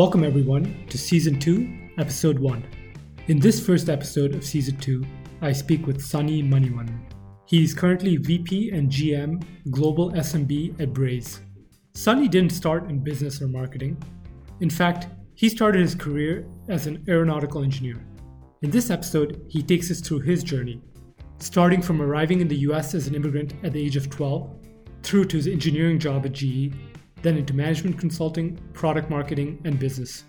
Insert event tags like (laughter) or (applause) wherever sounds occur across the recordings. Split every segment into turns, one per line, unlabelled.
Welcome, everyone, to Season 2, Episode 1. In this first episode of Season 2, I speak with Sunny Manivannan. He is currently VP and GM Global SMB at Braze. Sunny didn't start in business or marketing. In fact, he started his career as an aeronautical engineer. In this episode, he takes us through his journey, starting from arriving in the US as an immigrant at the age of 12, through to his engineering job at GE, then into management consulting, product marketing, and business.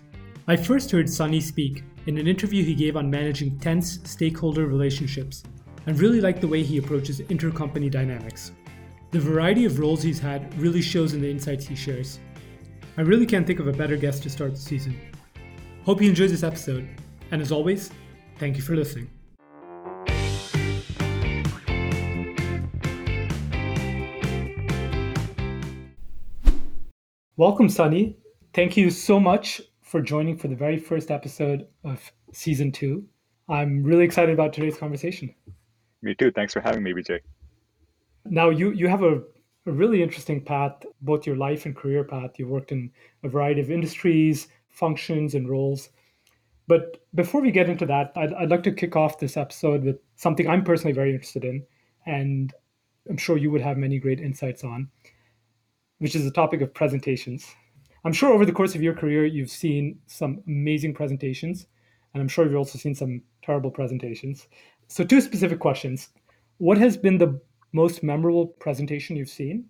I first heard Sunny speak in an interview he gave on managing tense stakeholder relationships and really liked the way he approaches intercompany dynamics. The variety of roles he's had really shows in the insights he shares. I really can't think of a better guest to start the season. Hope you enjoyed this episode, and as always, thank you for listening. Welcome, Sunny. Thank you so much for joining for the very first episode of season two. I'm really excited about today's conversation.
Me too. Thanks for having me, Vijay.
Now, you, you have a, a really interesting path, both your life and career path. You've worked in a variety of industries, functions, and roles. But before we get into that, I'd, I'd like to kick off this episode with something I'm personally very interested in, and I'm sure you would have many great insights on which is the topic of presentations. I'm sure over the course of your career, you've seen some amazing presentations, and I'm sure you've also seen some terrible presentations. So, two specific questions What has been the most memorable presentation you've seen?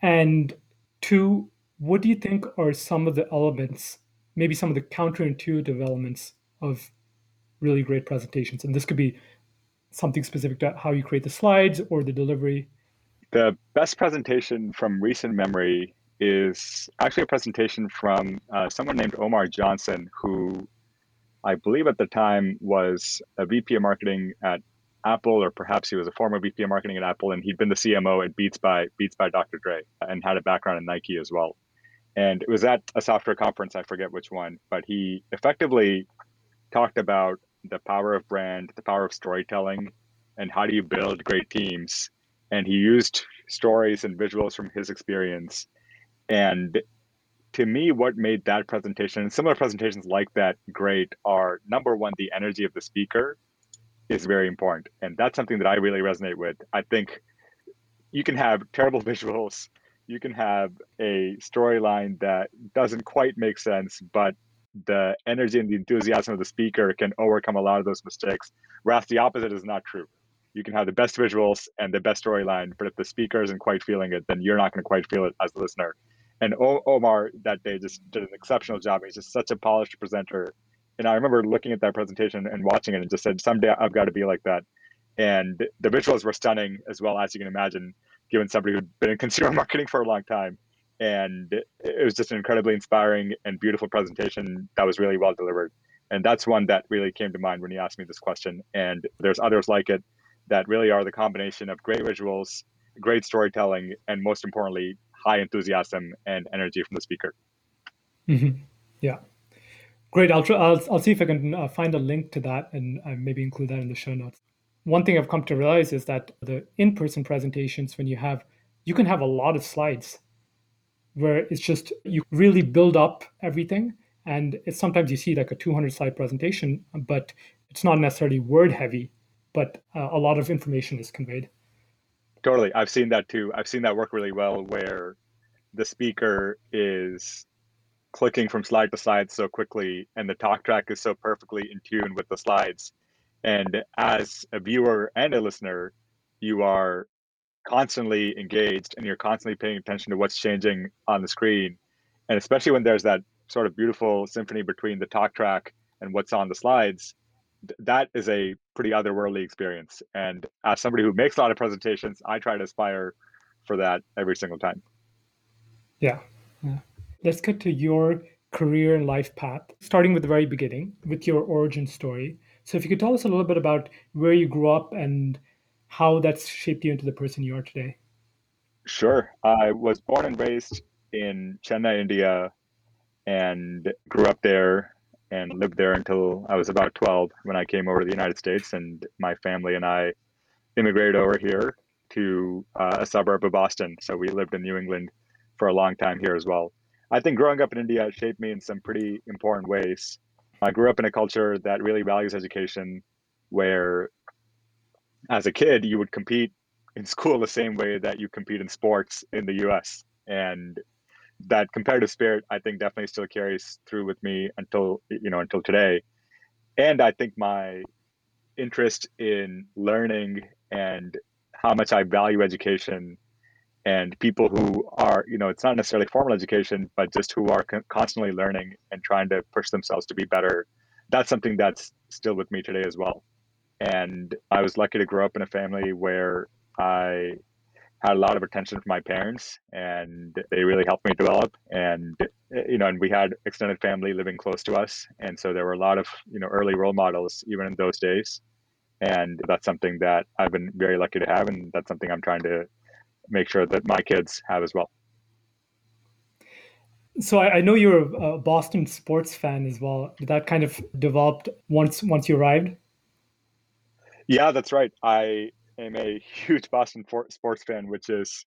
And two, what do you think are some of the elements, maybe some of the counterintuitive elements of really great presentations? And this could be something specific to how you create the slides or the delivery
the best presentation from recent memory is actually a presentation from uh, someone named Omar Johnson, who I believe at the time was a VP of marketing at Apple, or perhaps he was a former VP of marketing at Apple, and he'd been the CMO at Beats by Beats by Dr. Dre, and had a background in Nike as well. And it was at a software conference, I forget which one, but he effectively talked about the power of brand, the power of storytelling, and how do you build great teams and he used stories and visuals from his experience. And to me, what made that presentation and similar presentations like that great are number one, the energy of the speaker is very important. And that's something that I really resonate with. I think you can have (laughs) terrible visuals, you can have a storyline that doesn't quite make sense, but the energy and the enthusiasm of the speaker can overcome a lot of those mistakes. Whereas the opposite is not true you can have the best visuals and the best storyline, but if the speaker isn't quite feeling it, then you're not going to quite feel it as a listener. And o- Omar that day just did an exceptional job. He's just such a polished presenter. And I remember looking at that presentation and watching it and just said, someday I've got to be like that. And the visuals were stunning as well as you can imagine, given somebody who'd been in (laughs) consumer marketing for a long time. And it was just an incredibly inspiring and beautiful presentation that was really well delivered. And that's one that really came to mind when you asked me this question. And there's others like it that really are the combination of great visuals, great storytelling, and most importantly, high enthusiasm and energy from the speaker.
Mm-hmm. Yeah. Great. I'll, try, I'll, I'll see if I can uh, find a link to that and uh, maybe include that in the show notes. One thing I've come to realize is that the in person presentations, when you have, you can have a lot of slides where it's just, you really build up everything. And it's sometimes you see like a 200 slide presentation, but it's not necessarily word heavy but uh, a lot of information is conveyed.
Totally. I've seen that too. I've seen that work really well where the speaker is clicking from slide to slide so quickly and the talk track is so perfectly in tune with the slides. And as a viewer and a listener, you are constantly engaged and you're constantly paying attention to what's changing on the screen. And especially when there's that sort of beautiful symphony between the talk track and what's on the slides, that is a pretty otherworldly experience. And as somebody who makes a lot of presentations, I try to aspire for that every single time.
Yeah. yeah. Let's get to your career and life path, starting with the very beginning, with your origin story. So, if you could tell us a little bit about where you grew up and how that's shaped you into the person you are today.
Sure. I was born and raised in Chennai, India, and grew up there and lived there until I was about 12 when I came over to the United States. And my family and I immigrated over here to uh, a suburb of Boston. So we lived in New England for a long time here as well. I think growing up in India shaped me in some pretty important ways. I grew up in a culture that really values education, where as a kid, you would compete in school the same way that you compete in sports in the US. And that competitive spirit, I think, definitely still carries through with me until, you know, until today. And I think my interest in learning and how much I value education and people who are, you know, it's not necessarily formal education, but just who are constantly learning and trying to push themselves to be better. That's something that's still with me today as well. And I was lucky to grow up in a family where I had a lot of attention from my parents and they really helped me develop and eh, you know and we had extended family living close to us and so there were a lot of you know early role models even in those days and that's something that I've been very lucky to have and that's something I'm trying to make sure that my kids have as well.
So I, I know you're a Boston sports fan as well. Did that kind of developed once once you arrived?
Yeah, that's right. I am a huge Boston sports fan, which is,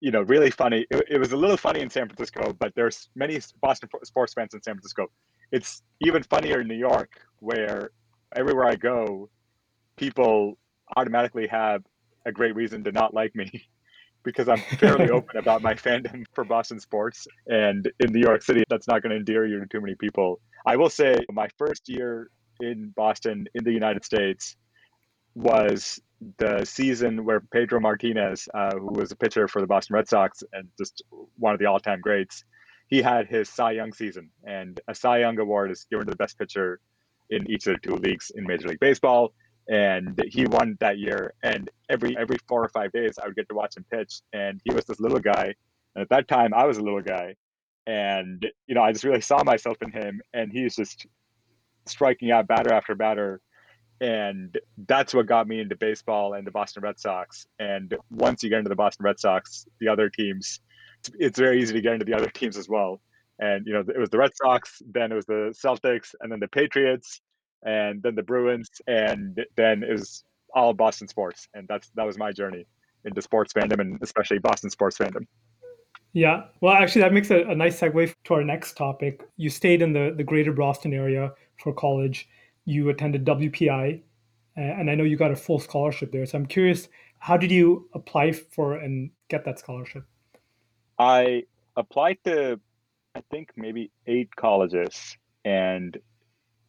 you know, really funny. It, it, was a little funny in San Francisco, but there's many Boston sports fans in San Francisco. It's even funnier in New York, where everywhere I go, people automatically have a great reason to not like me (laughs) because I'm fairly (laughs) open about my fandom (laughs) for Boston sports. And in New York City, that's not going to endear you to too many people. I will say my first year in Boston in the United States was the season where Pedro Martinez, uh, who was a pitcher for the Boston Red Sox and just one of the all time greats, he had his Cy Young season. And a Cy Young award is given to the best pitcher in each of the two leagues in Major League Baseball and he won that year. And every every four or five days, I would get to watch him pitch, and he was this little guy. And at that time, I was a little guy, and you know, I just really saw myself in him, and he's just striking out batter after batter. And that's what got me into baseball and the Boston Red Sox. And once you get into the Boston Red Sox, the other teams, it's very easy to get into the other teams as well. And you know, it was the Red Sox, then it was the Celtics, and then the Patriots, and then the Bruins, and then it was all Boston sports, and that's that was my journey into sports fandom and especially Boston sports fandom.
Yeah, well, actually, that makes a, a nice segue to our next topic. You stayed in the the greater Boston area for college. You attended WPI, and I know you got a full scholarship there. So I'm curious, how did you apply for and get that scholarship?
I applied to, I think maybe eight colleges, and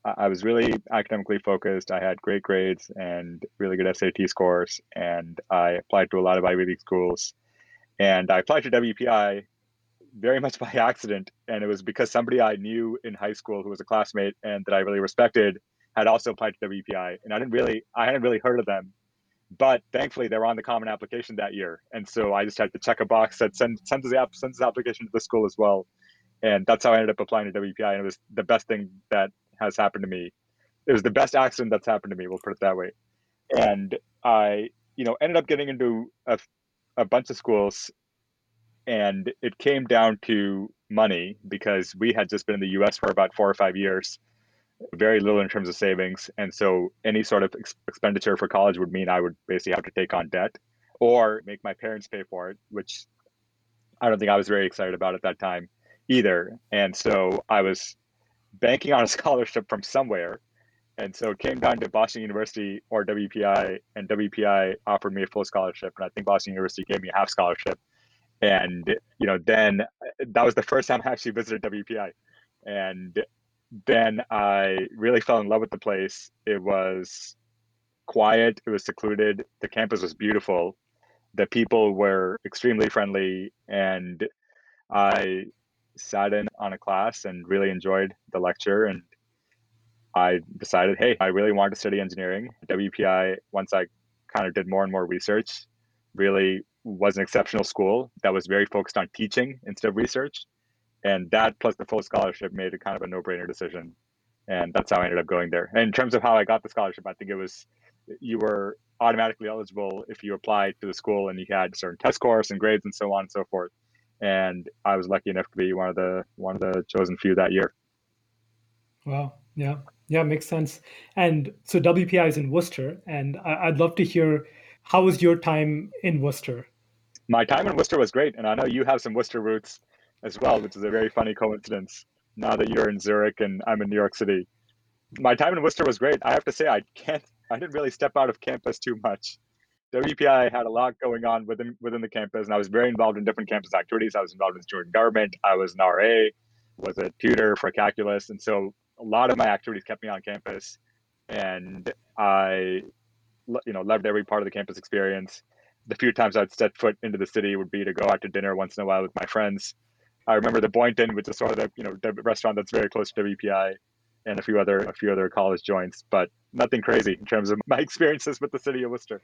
I was really academically focused. I had great grades and really good SAT scores, and I applied to a lot of Ivy League schools. And I applied to WPI very much (laughs) by accident, and it was because somebody I knew in high school who was a classmate and that I really respected had also applied to WPI, and I didn't really, I hadn't really heard of them, but thankfully they were on the common application that year, and so I just had to check a box that send send this app send this application to the school as well, and that's how I ended up applying to WPI, and it was the best thing that has happened to me. It was the best accident that's happened to me. We'll put it that way. And I, you know, ended up getting into a, a bunch of schools, and it came down to money because we had just been in the U.S. for about four or five years, very little in terms of savings, and so any sort of ex- expenditure for college would mean I would basically have to take on debt or make my parents pay for it, which I don't think I was very excited about at that time either. And so I was banking on a (laughs) scholarship from somewhere. And so it came down to Boston University or WPI, and WPI offered me a full scholarship, and I think Boston University gave me a half scholarship. And you know, then uh, that was the first time I actually visited WPI, and then I really fell in love with the place. It was quiet, it was secluded, the campus was beautiful, the people were extremely friendly, and I sat in on a class and really enjoyed the lecture and I decided, hey, I really wanted to study engineering. WPI, once I kind of did more and more research, really was an exceptional school that was very focused on teaching instead of research. And that plus the full scholarship made it kind of a no brainer decision. And that's how I ended up going there. And in terms of how I got the scholarship, I think it was you were automatically eligible if you applied to the school and you had certain test scores and grades and so on and so forth and I was lucky enough to be one of the one of the chosen few that year.
Wow. Yeah. Yeah, makes sense. And so WPI is in Worcester, and I'd love to hear how was your time in Worcester?
My time in Worcester was great, and I know you have some Worcester roots. As well, which is a very funny coincidence. Now that you're in Zurich and I'm in New York City, my time in Worcester was great. I have to say, I can't, (laughs) I didn't really step out of campus too much. WPI had a lot going on within within the campus, and I was very involved in different campus activities. I was involved in student government. I was an RA, was a tutor for calculus, and so a lot of my activities kept me on campus, and I, you know, loved every part of the campus experience. The few times I'd set foot into the city would be to go out to dinner once in a while with my friends. I remember the Boynton, which is sort of the you know the restaurant that's very close to WPI, and a few other a few other college joints, but nothing crazy in terms of (laughs) my experiences with the city of Worcester.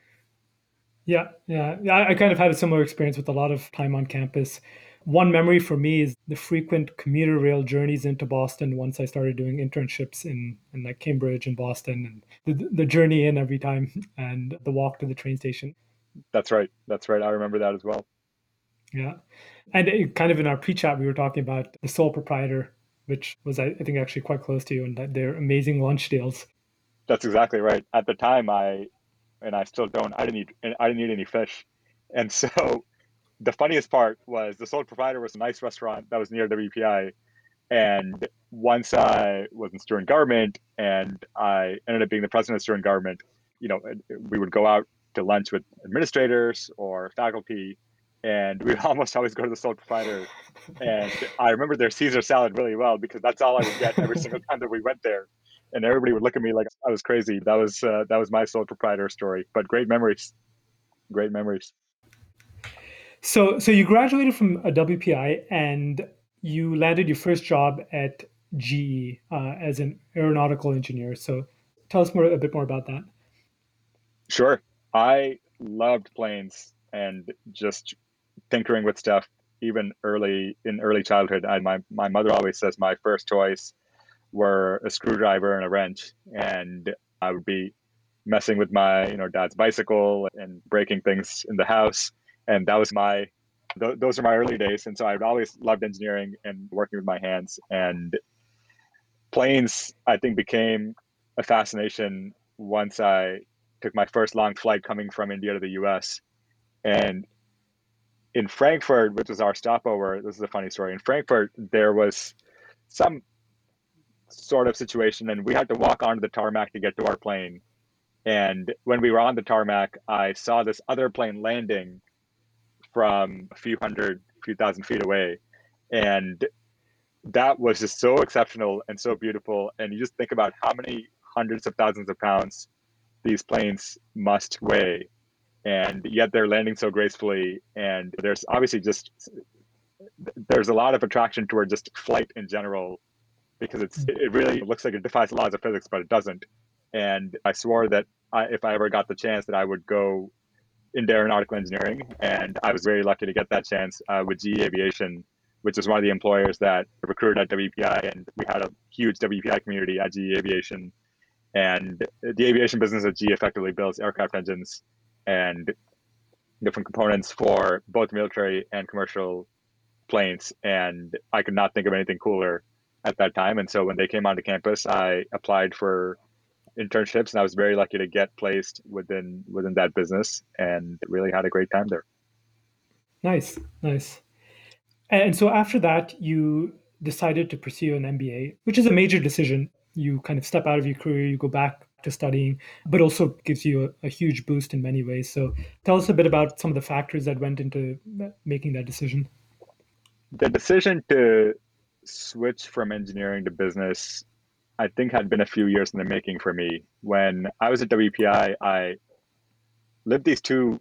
Yeah, yeah, yeah. I kind of had a similar experience with a lot of time on campus. One memory for me is the frequent commuter rail journeys into Boston once I started doing internships in, in like Cambridge and Boston and the, the journey in every time (laughs) and the walk to the train station.
That's right. That's right. I remember that as well.
Yeah. And it, kind of in our pre chat, we were talking about the sole proprietor, which was, I think, actually quite close to you and that their amazing lunch deals.
That's exactly right. At the time, I and I still don't. I didn't eat. I didn't eat any fish, and so (laughs) the funniest part was the sole proprietor was a nice restaurant that was near WPI, and once I was in student government and I ended up being the president of student government, you know, we would go out to lunch with administrators or faculty, and we (laughs) almost always go to the sole provider. And I remember their Caesar salad really well because that's all I would get every single time that we went there and everybody would look at me like I was crazy. That was uh, that was my sole proprietor story, but great memories, great memories.
So, so you graduated from a WPI and you landed your first job at GE uh, as an aeronautical engineer. So, tell us more a bit more about that.
Sure, I loved planes and just tinkering with stuff. Even early in early childhood, I, my my mother always says my first toys were a screwdriver and a wrench, and I would be messing with my you know dad's bicycle and breaking things in the house, and that was my th- those are my early days, and so I've always loved engineering and working with my hands and planes. I think became a fascination once I took my first long flight coming from India to the U.S. and in Frankfurt, which was our stopover, this is a funny story. In Frankfurt, there was some sort of situation, and we had to walk onto the tarmac to get to our plane. And when we were on the tarmac, I saw this other plane landing from a few hundred, few thousand feet away. And that was just so exceptional and so beautiful. And you just think about how many hundreds of thousands of pounds these planes must weigh. And yet they're landing so gracefully. And there's obviously just, there's a lot of attraction toward just flight in general because it's it really looks like it defies the laws of physics, but it doesn't. And I swore that I, if I ever got the chance, that I would go into aeronautical engineering, and I was very lucky to get that chance uh, with GE Aviation, which is one of the employers that recruited at WPI, and we had a huge WPI community at GE Aviation. And the aviation business at GE effectively builds aircraft engines and different components for both military and commercial planes. And I could not think of anything cooler at that time. And so when they came onto campus, I applied for internships and I was very lucky to get placed within within that business and really had a great time there.
Nice, nice. And so after that, you decided to pursue an MBA, which is a major decision. You kind of step out of your career, you go back to studying, but also gives you a, a huge boost in many ways. So tell us a bit about some of the factors that went into making that decision.
The decision to switch from engineering to business, I think had been a few years in the making for me. When I was at WPI, I lived these two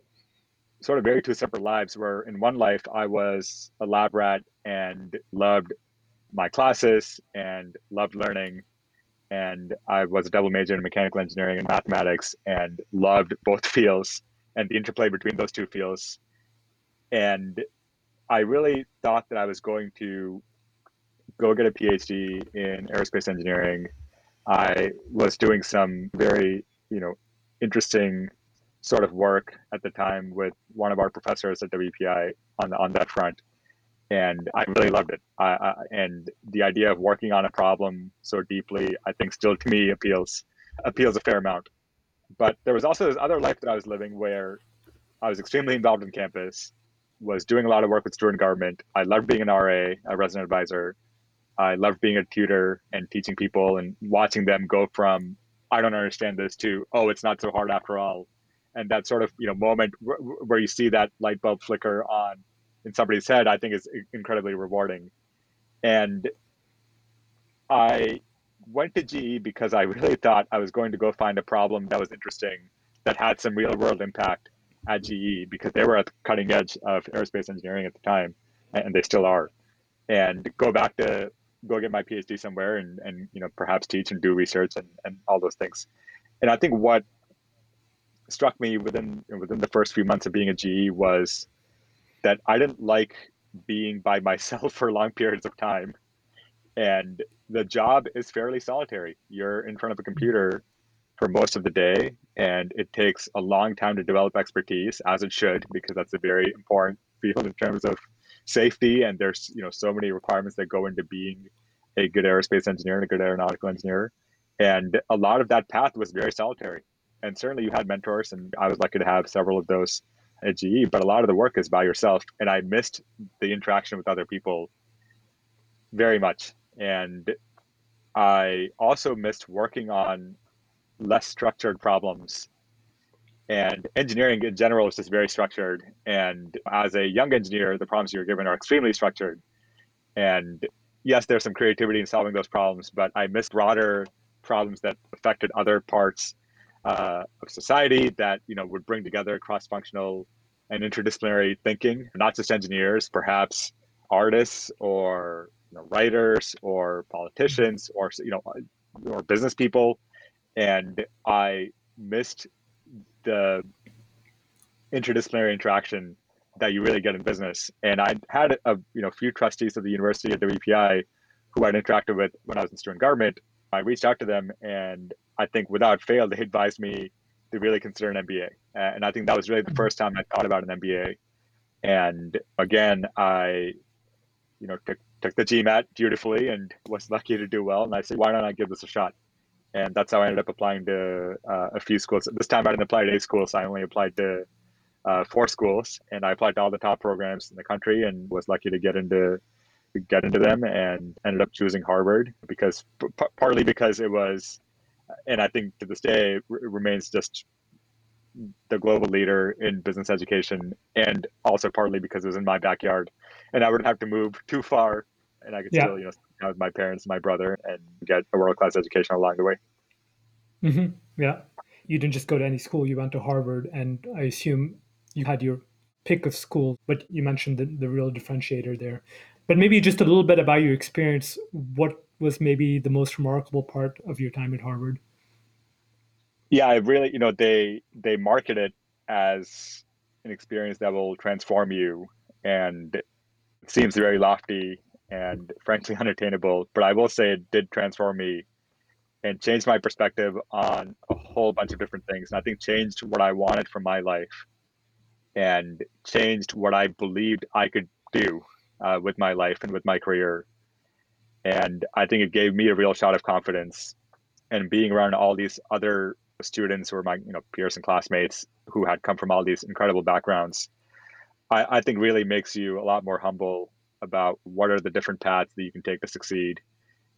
sort of very two separate lives where in one life I was a lab rat and loved my classes and loved learning. And I was a double major in mechanical engineering and mathematics and loved both (laughs) fields and the interplay between those two fields. And I really thought that I was going to go get a PhD in aerospace engineering. I was doing some very, you know, interesting sort of work at the time with one of our professors at WPI on on that front, and I really loved it. I, I, and the idea of working on a problem so deeply, I think, still to me appeals appeals a fair amount. But there was also this other life that I was living where I was extremely involved in campus. was doing a lot of work with student government. I loved being an RA, a resident advisor. I loved being a tutor and teaching people and watching them go from I don't understand this to oh it's not so hard after all, and that sort of you know moment where you see that light bulb flicker on in somebody's head, I think is incredibly rewarding. And I went to GE because I really thought I was going to go find a problem that was interesting that had some real world impact at GE because they were at the cutting edge of aerospace engineering at the time, and they still are. And go back to go get my PhD somewhere and, and you know perhaps teach and do research and, and all those things. And I think what struck me within within the first few months of being a GE was that I didn't like being by myself (laughs) for long periods of time. And the job is fairly solitary. You're in front of a computer for most of the day, and it takes a long time to develop expertise, as it should, because that's a very important field in terms of safety. And there's you know so many requirements that go into being a good aerospace engineer and a good aeronautical engineer. And a lot of that path was very solitary. And certainly you had mentors, and I was lucky to have several of those at GE, but a lot of the work is by yourself. And I missed the interaction with other people very much. And I also missed working on less structured problems. And engineering in general is just very structured. And as a young engineer, the problems you're given are extremely structured. And yes, there's some creativity in solving those problems, but I missed broader problems that affected other parts uh, of society that you know would bring together cross-functional and interdisciplinary thinking, not just engineers, perhaps artists or you know, writers or politicians or you know or business people, and I missed the interdisciplinary interaction that you really get in business. And I had a you know few trustees of the university at WPI who I'd interacted with when I was in student government. I reached out to them and I think without fail, they advised me to really consider an MBA. And I think that was really the first time I thought about an MBA. And again, I, you know, took, took the GMAT dutifully and was lucky to do well. And I said, why don't I give this a shot? And that's how I ended up applying to uh, a few schools. This time I didn't apply to eight schools. I only applied to uh, four schools, and I applied to all the top programs in the country, and was lucky to get into get into them, and ended up choosing Harvard because p- partly because it was and I think to this day r- remains just the global leader in business education, and also partly because it was in my backyard, and I wouldn't have to move too far, and I could yeah. still, you know, with my parents, my brother, and get a world class education along the way.
Mm-hmm. Yeah, you didn't just go to any school; you went to Harvard, and I assume you had your pick of school. But you mentioned the, the real differentiator there. But maybe just a little bit about your experience. What was maybe the most remarkable part of your time at Harvard?
Yeah, I really, you know, they they market it as an experience that will transform you, and it seems very lofty and frankly (laughs) unattainable. But I will say it did transform me and changed my perspective on a whole bunch of different things. And I think changed what I wanted from my life and changed what I believed I could do uh, with my life and with my career and I think it gave me a real shot of confidence. And being around all these other students who were my you know peers and classmates who had come from all these incredible backgrounds, I, I think really makes you a lot more humble about what are the different paths that you can take to succeed.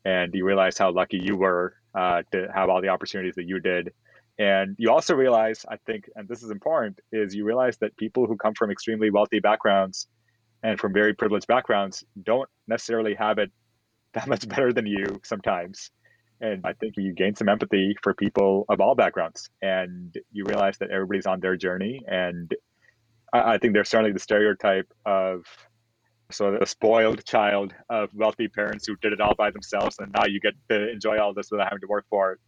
And you realize how lucky you were uh, to have all the opportunities that you did. And you also realize, I think, and this is important, is you realize that people who come from extremely wealthy backgrounds and from very privileged backgrounds don't necessarily have it that much better than you sometimes. And I think you gain some empathy for people of all backgrounds and you realize that everybody's on their journey. And I, I think there's certainly the stereotype of so the spoiled child of wealthy parents who did it all by themselves and now you get to enjoy all this without having to work for it.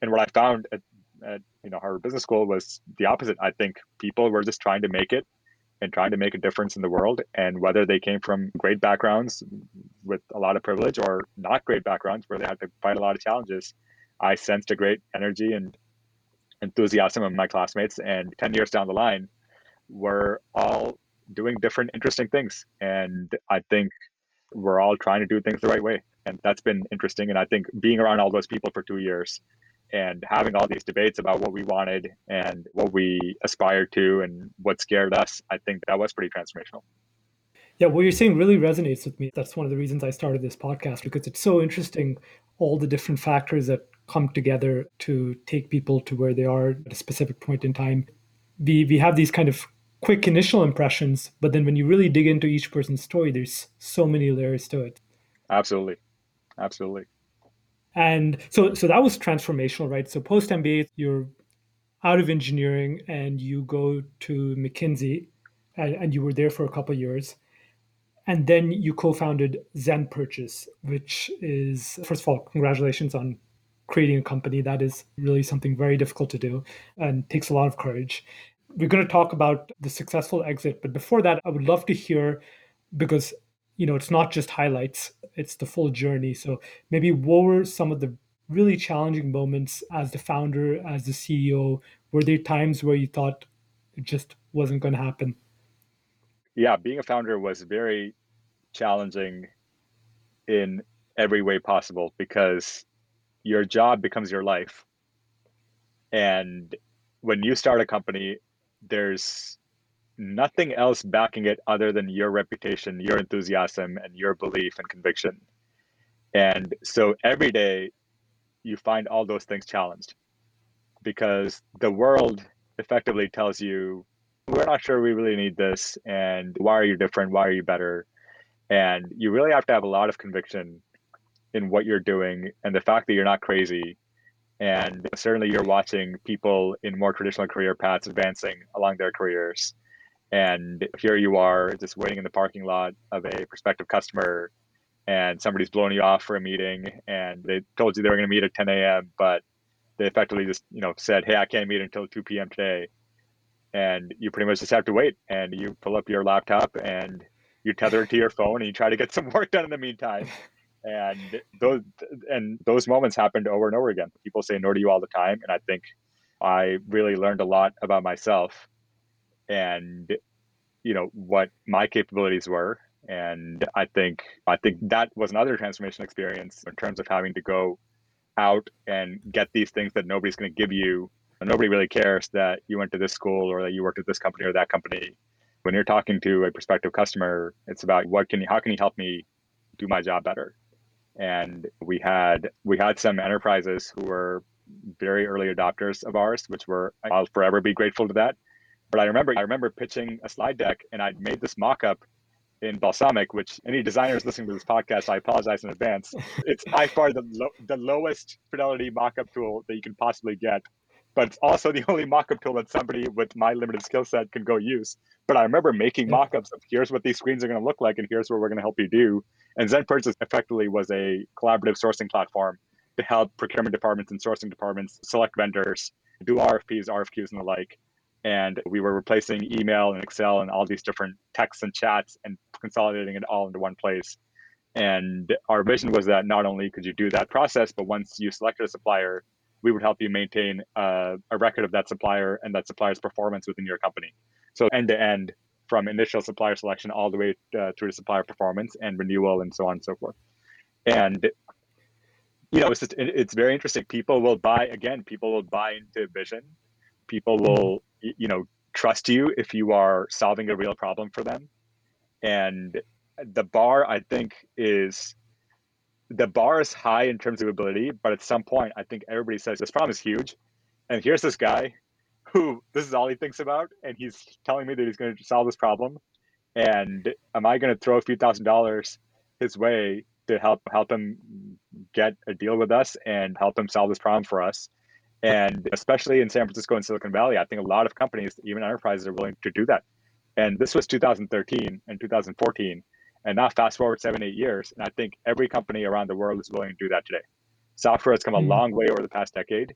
And what I found at, at you know Harvard Business School was the opposite. I think people were just trying to make it and trying to make a difference in the world. And whether they came from great backgrounds with a lot of privilege or not great backgrounds where they had to fight a lot of challenges, I sensed a great energy and enthusiasm of my classmates. And 10 years down the line, we're all doing different, interesting things. And I think we're all trying to do things the right way. And that's been interesting. And I think being around all those people for two years and having all these debates about what we wanted and what we aspired to and what scared us, I think that was pretty transformational.
Yeah, what you're saying really resonates with me. That's one of the reasons I started this podcast because it's so interesting all the different factors that come together to take people to where they are at a specific point in time. We we have these kind of quick initial impressions, but then when you really dig into each person's story, there's so many layers to it.
Absolutely. Absolutely.
And so so that was transformational, right? So post MBA, you're out of engineering and you go to McKinsey and, and you were there for a couple years. And then you co-founded Zen Purchase, which is first of all, congratulations on creating a company. That is really something very difficult to do and takes a lot of courage. We're going to talk about the successful exit, but before that, I would love to hear because you know it's not just highlights it's the full journey. So maybe what were some of the really challenging moments as the founder as the ceo were there times where you thought it just wasn't going to happen?
Yeah being a founder was very challenging in every way possible because your job becomes your life. And when you start a company there's nothing else backing it other than your reputation, your enthusiasm, and your belief and conviction. And so every day you find all those things challenged because the world effectively tells you, we're not sure we really need this. And why are you different? Why are you better? And you really have to have a lot of conviction in what you're doing and the fact that you're not crazy. And certainly you're watching people in more traditional career paths advancing along their careers and here you are just waiting in the parking lot of a prospective customer and somebody's blown you off for a meeting and they told you they were going to meet at 10 a.m but they effectively just you know said hey i can't meet until 2 p.m today. And you pretty much just have to wait and you pull up your laptop and you tether it to your phone and you try to get (laughs) some work done in the meantime. And those and those moments happened over and over again. People say no to you all the time and i think i really learned a lot about myself and you know what my capabilities were. And i think i think that was another transformation experience in terms of having to go out and get these things that nobody's going to give you nobody really cares that you went to this school or that you worked at this company or that company. When you're talking to a prospective customer it's about what can you how can you help me do my job better? And we had we had some enterprises who were very early adopters of ours which were i'll forever be grateful to that but I remember I remember pitching a slide deck and I'd made this mock-up in Balsamiq which any designers listening to this podcast, I apologize in advance. (laughs) It's by far the lo- the lowest fidelity mock-up tool that you can possibly get, but it's also the only mock-up tool that somebody with my limited skill set can go use. But I remember making mock-ups of here's what these screens are going to look like, and here's what we're going to help you do. And Zen Purchase effectively was a collaborative sourcing platform to help procurement departments and sourcing departments select vendors, do RFPs, RFQs, and the like and we were replacing email and excel and all these different texts and chats and consolidating it all into one place. And our vision was that not only could you do that process but once you selected a supplier we would help you maintain a record of that supplier and that supplier's performance within your company. So end to end from initial supplier selection all the way uh, through to supplier performance and renewal and so on and so forth. And you know it's just it's very interesting. People will buy again people will buy into vision. People will you know trust you if you are solving a real problem for them. And the bar i think is the bar is high in terms of ability but at some point i think everybody says this problem is huge. And here's this guy who this is all he thinks about and he's telling me that he's going to solve this problem. And am i going to throw a few thousand dollars his way to help help him get a deal with us and help him solve this problem for us and especially in San Francisco and Silicon Valley, I think a lot of companies, even enterprises, are willing to do that. And this was 2013 and 2014. And now fast forward seven, eight years, and I think every company around the world is willing to do that today. Software has come a mm-hmm. long way over the past decade,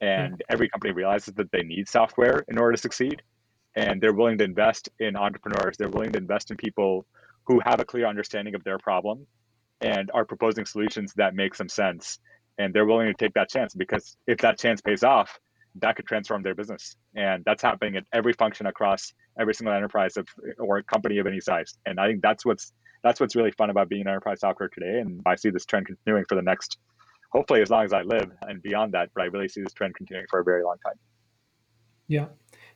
and mm-hmm. every company realizes that they need software in order to succeed. And they're willing to invest in entrepreneurs. They're willing to invest in people who have a clear understanding of their problem and are proposing solutions that make some sense and they're willing to take that chance because if that chance pays off that could transform their business and that's happening at every function across every single enterprise of or company of any size and i think that's what's that's what's really fun about being an enterprise software today and i see this trend continuing for the next hopefully as long as I live and beyond that. But I really see this trend continuing for a very long time.
Yeah.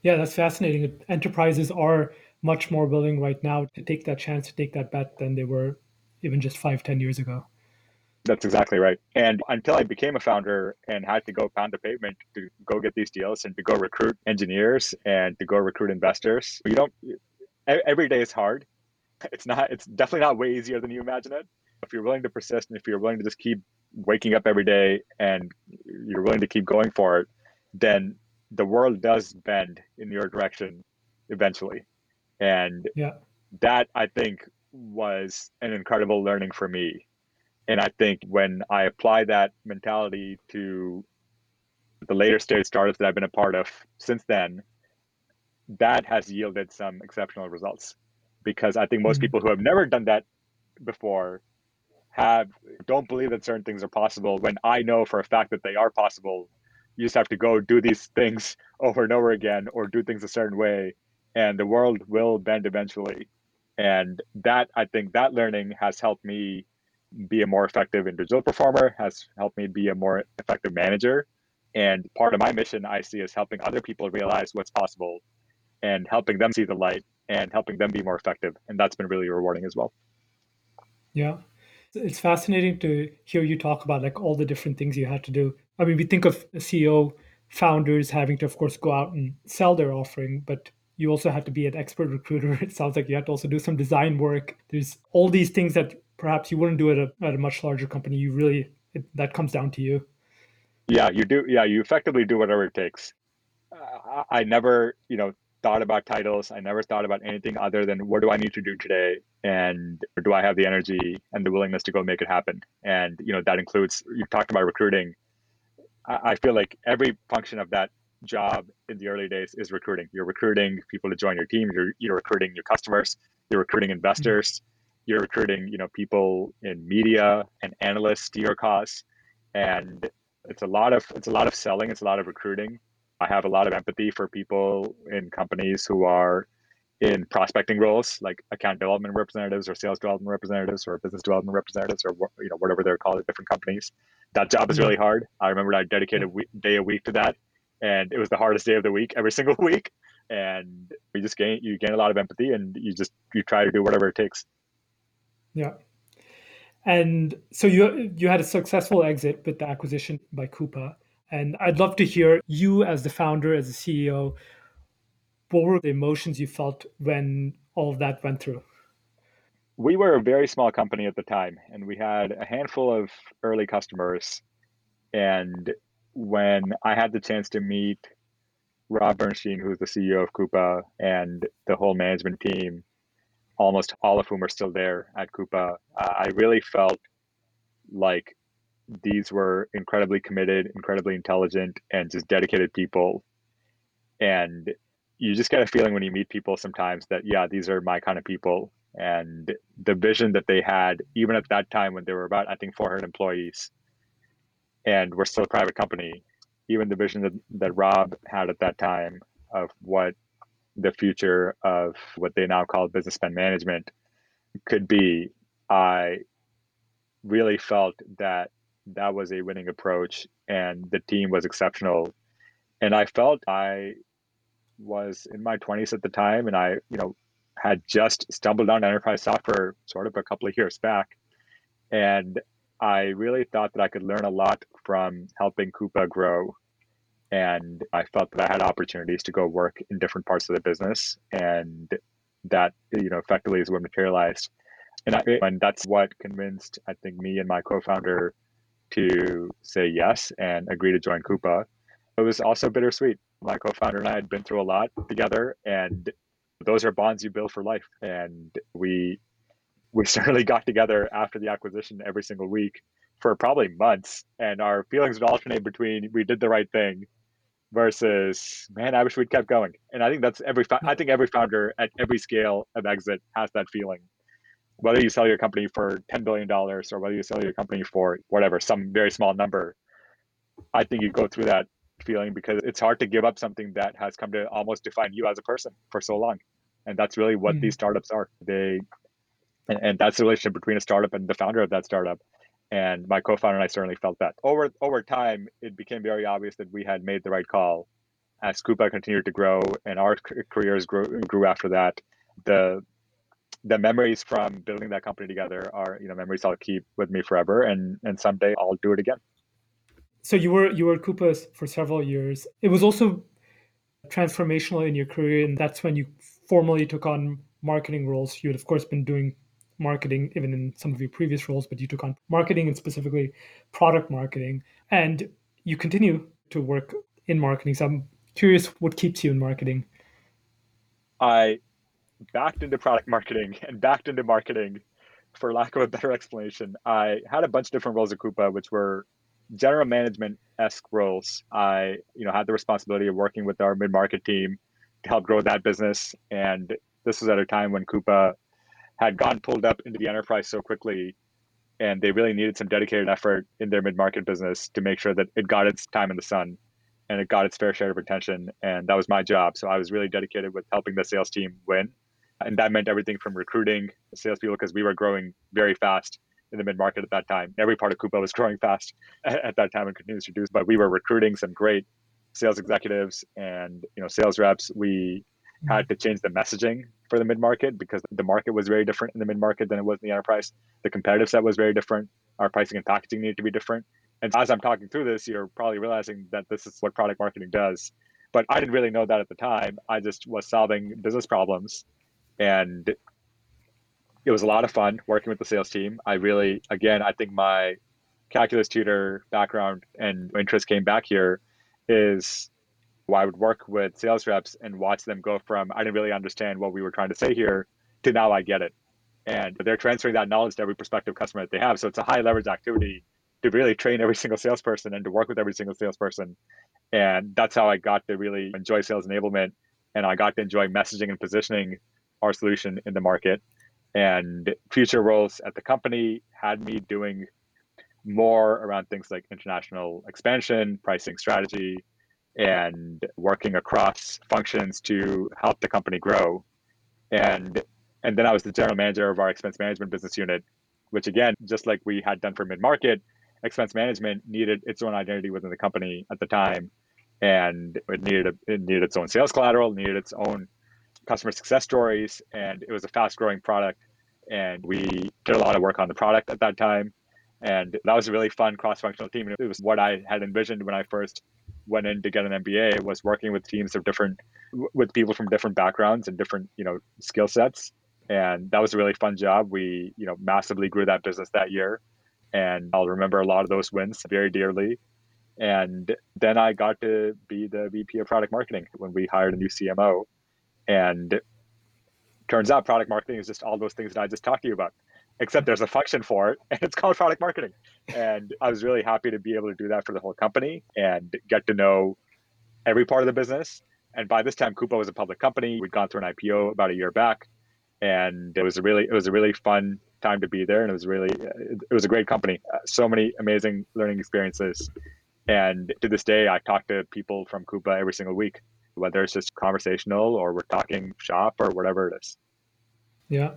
Yeah, that's fascinating. Enterprises are much more willing right now to take that chance, to take that bet than they were even just five, ten years ago.
That's exactly right. And until I became a founder and had to go pound the pavement to go get these deals and to go recruit engineers and to go recruit investors, you don't, every day is hard. It's not, it's definitely not way easier than you imagine it. If you're willing to persist and if you're willing to just keep waking up every day and you're willing to keep going for it, then the world does bend in your direction eventually. And yeah. that I think was an incredible learning for me. And I think when I apply that mentality to the later stage startups that I've been a part of since then, that has yielded some exceptional results. Because I think most mm-hmm. people who have never done that before have don't believe that certain things are possible when I know for a fact that they are possible. You just have to go do these things over and over again or do things a certain way and the world will bend eventually. And that I think that learning has helped me be a more effective individual performer, has helped me be a more effective manager. And part of my mission I see is helping other people realize what's possible and helping them see the light and helping them be more effective. And that's been really rewarding as well.
Yeah it's fascinating to hear you talk about like all the different things you had to do. I mean, we think of CEO founders having to, of course, go out and sell their offering, but you also have to be an expert recruiter. (laughs) It sounds like you have to also do some design work. There's all these things that perhaps you wouldn't do at a, at a much larger company. You really, it, that comes down to you.
Yeah, you do. Yeah, you effectively do whatever it takes. Uh, I never, you know, thought about titles. I never thought about anything other than what do I need to do today and do I have the energy and the willingness to go make it happen? And you know that includes you talked about recruiting. I feel like every function of that job in the early days is recruiting. You're recruiting people to join your team. You're you're recruiting your customers. You're recruiting investors. You're recruiting you know people in media and analysts to your cause, and it's a lot of it's a lot of selling. It's a lot of recruiting. I have a lot of empathy for people in companies who are in prospecting roles like account development representatives or sales development representatives or business development representatives or you know whatever they're called at different companies. That job is mm-hmm. really hard. I remember i dedicated a day a week to that and it was the hardest day of the week every (laughs) single week. And you just gain you gain a lot of empathy and you just you try to do whatever it takes
yeah and so you you had a successful exit with the acquisition by coupa and I'd love to hear you as the founder, as the CEO, what were the emotions you felt when all of that went through?
We were a very small company at the time, and we had a handful of early customers. And when I had the chance to meet Rob Bernshteyn, who's the CEO of Coupa, and the whole management team, almost all of whom are still there at Coupa, uh, I really felt like these were incredibly committed, incredibly intelligent, and just dedicated people. And you just get a feeling when you meet people sometimes that, yeah, these are my kind of people. And the vision that they had, even at that time when they were about, I think, 400 employees, and we're still a private company, even the vision that, that Rob had at that time of what the future of what they now call business spend management could be, I really felt that that was a winning approach and the team was exceptional. And i felt i was in my 20s at the time and i you know had just stumbled on enterprise software sort of a couple of years back. And i really thought that i could learn a lot from helping coupa grow and i felt that i had opportunities to go work in different parts of the business and that you know effectively is what materialized and, I, and that's what convinced i think me and my co-founder to say yes and agree to join Coupa. It was also bittersweet. My co-founder and I had been through a lot together, and those are bonds you build for life. And we we (laughs) certainly got together after the acquisition every single week for probably months, and our feelings would alternate between we did the right thing versus man, I wish we'd kept going. And I think that's every I think every founder at every scale of exit has that feeling whether you sell your company for $10 billion or whether you sell your company for whatever, some very small number, I think you go through that feeling because it's hard to give up something that has come to almost define you as a person for so long. And that's really what mm-hmm. these startups are. They, and, and that's the relationship between a startup and the founder of that startup. And my co-founder and I certainly felt that. Over over time, it became very obvious that we had made the right call. As Coupa continued to grow and our careers grew, grew after that, the the memories from building that company together are you know memories I'll keep with me forever, and and someday I'll do it again.
So you were you were at for several years. It was also transformational in your career, and that's when you formally took on marketing roles. You had, of course, been doing marketing even in some of your previous roles, but you took on marketing and specifically product marketing, and you continue to work in marketing. So I'm curious what keeps you in marketing.
I backed into product marketing (laughs) and backed into marketing for lack of a better explanation. I had a bunch of different roles at Coupa, which were general management esque roles. I, you know, had the responsibility of working with our mid market team to help grow that business. And this was at a time when Coupa had gotten pulled up into the enterprise so quickly, and they really needed some dedicated effort in their mid market business to make sure that it got its time in the sun and it got its fair share of attention. And that was my job. So I was really dedicated with helping the sales team win and that meant everything from recruiting salespeople because we were growing very fast in the mid market at that time. Every part of Coupa was (laughs) growing fast at that time and continues to do. But we were recruiting some great sales executives and you know sales reps. We had mm-hmm. to change the messaging for the mid market because the market was very different in the mid market than it was in the enterprise. The competitive set was very different. Our pricing and packaging needed to be different. And as I'm talking through this, you're probably realizing that this is what product marketing does. But I didn't really know that at the time. I just was solving business problems and it was a lot of fun working with the sales team. I really, again, I think my calculus tutor background and interest came back here is I would work with sales reps and watch them go from I didn't really understand what we were trying to say here to now I get it. And they're transferring that knowledge to every prospective customer that they have. So it's a high leverage activity to really train every (laughs) single salesperson and to work with every single salesperson. And that's how I got to really enjoy sales enablement. And I got to enjoy messaging and positioning our solution in the market. And future roles at the company had me doing more around things like international expansion, pricing strategy, and working across functions to help the company grow. And and then I was the general manager of our expense management business unit, which again, just like we had done for mid market, expense management needed its own identity within the company at the time, and it needed a, it needed its own sales collateral, needed its own customer success stories, and it was a fast growing product. And we did a lot of work on the product at that time. And that was a really fun cross functional team. And it was what I had envisioned when I first went in to get an MBA was working with teams of different, with people from different backgrounds and different, you know, skill sets. And that was a really fun job. We, you know, massively grew that business that year. And I'll remember a lot of those wins very dearly. And then I got to be the VP of product marketing when we hired a new CMO. And turns out product marketing is just all those things that I just talked to you about, except there's a function for it (laughs) and it's called product marketing. And I was really happy to be able to do that for the whole company and get to know every part of the business. And by this time, Coupa was a public company. We'd gone through an IPO about a year back, and it was a really it was a really fun time to be there, and it was really it was a great company. Uh, so many amazing learning experiences, and to this day, I talk to people from Coupa every single week whether it's just conversational or we're talking shop or whatever it is.
Yeah.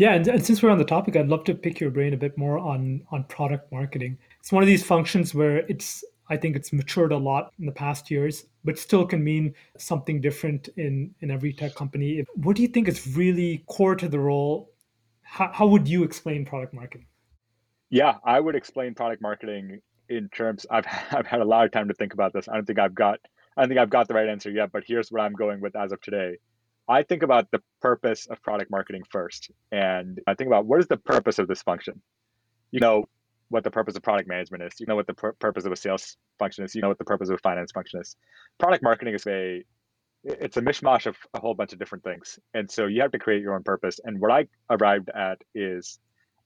Yeah, and, and, since we're on the topic, I'd love to pick your brain a bit more on on product marketing. It's one of these functions where it's I think it's matured a lot in the past years, but still can mean something different in in every tech company. What do you think is really core to the role? How, how would you explain product marketing?
Yeah, I would explain product marketing in terms. I've (laughs) I've had a lot of time to think about this. I don't think I've got I don't think I've got the right answer yet, but here's what I'm going with as of today. I think about the purpose of product marketing first. And I think about what is the purpose of this function? You know what the purpose of product management is. You know what the pur- purpose of a sales function is. You know what the purpose of a finance function is. Product marketing is a it's a mishmash of a whole bunch of different things. And so you have to create your own purpose. And what I arrived at is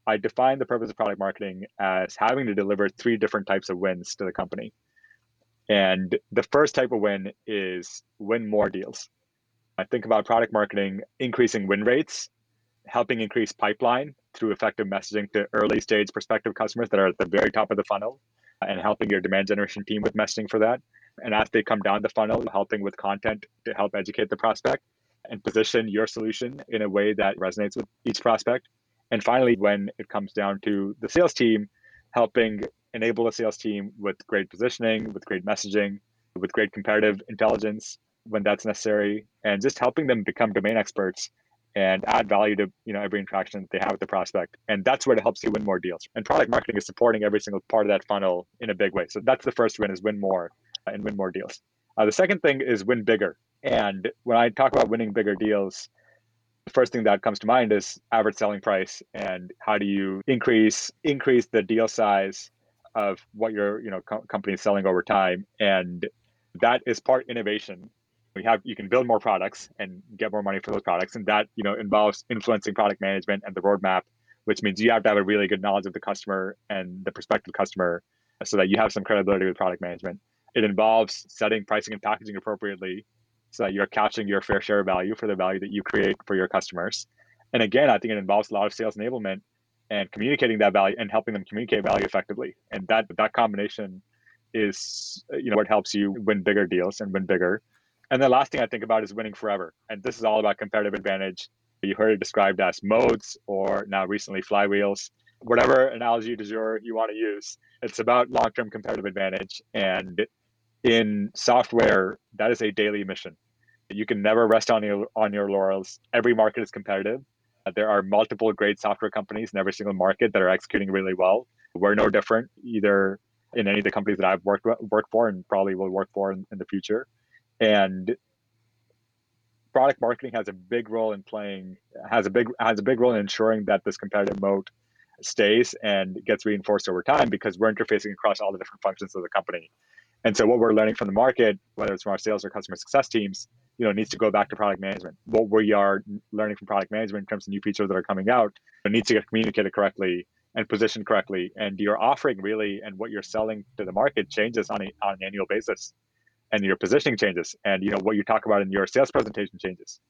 I define the purpose of product marketing as having to deliver three different types of wins to the company. And the first type of win is win more deals. I think about product marketing increasing win rates, helping increase pipeline through effective messaging to early stage prospective customers that are at the very top of the funnel, uh, and helping your demand generation team with messaging for that. And as they come down the funnel, helping with content to help educate the prospect and position your solution in a way that resonates with each prospect. And finally, when it comes down to the sales team, helping enable a sales team with great positioning, with great messaging, with great comparative intelligence when that's necessary, and just helping them become domain experts and add value to you know every interaction that they have with the prospect. And that's where it helps you win more deals. And product marketing is supporting every single part of that funnel in a big way. So that's the first win is win more and win more deals. Uh, the second thing is win bigger. And when I talk about winning bigger deals, the first thing that comes to mind is average selling price and how do you increase increase the deal size of what your you know co- company is selling over time and that is part innovation we have you can build more products and get more money for those products and that you know involves influencing product management and the roadmap which means you have to have a really good knowledge of the customer and the prospective customer so that you have some credibility with product management it involves setting pricing and packaging appropriately so that you're capturing your fair share of value for the value that you create for your customers. And again, I think it involves a lot of sales enablement and communicating that value and helping them communicate value effectively. And that that combination is you know what helps you win bigger deals and win bigger. And the last thing I think about is winning forever. And this is all about competitive advantage. You heard it described as moats or now recently flywheels, whatever analogy du jour you want to use. It's about long-term competitive advantage. And in software, that is a daily mission. You can never rest on your on your laurels. Every market is competitive. Uh, there are multiple great software companies in every single market that are executing really well. We're no different either in any of the companies that I've worked worked for and probably will work for in, in the future. And product marketing has a big role in playing has a big has a big role in ensuring that this competitive moat stays and gets reinforced over time because we're interfacing across all the different functions of the company. And so what we're learning from the market, whether it's from our sales or customer success teams, you know, needs to go back to product management. What we are learning from product management in terms of new features that are coming out, needs to get communicated correctly and positioned correctly. And your offering really and what you're selling to the market changes on, a, on an annual basis. And your positioning changes. And you know, what you talk about in your sales presentation changes.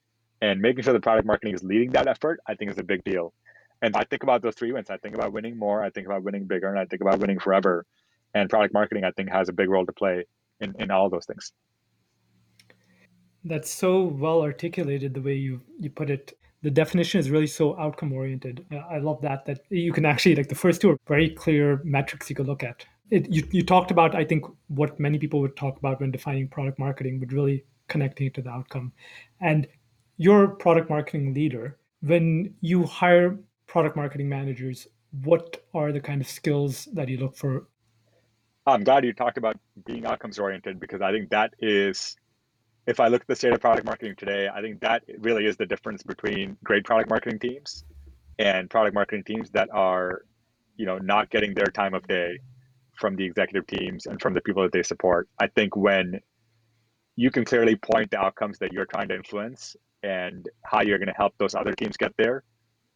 And making sure the product marketing is leading that effort, I think is a big deal. And I think about those three wins. I think about winning more, I think about winning bigger, and I think about winning forever and product marketing i think has a big role to play in, in all those things
that's so well articulated the way you you put it the definition is really so outcome oriented i love that that you can actually like the first two are very clear metrics you could look at it, you, you talked about i think what many people would talk about when defining product marketing but really connecting it to the outcome. And your product marketing leader. When you hire product marketing managers what are the kind of skills that you look for?
I'm glad you talked about being outcomes oriented because I think that is, if I look at the state of product marketing today, I think that really is the difference between great product marketing teams and product marketing teams that are, you know, not getting their time of day from the executive teams and from the people that they support. I think when you can clearly point the outcomes that you're trying to influence and how you're going to help those other teams get there,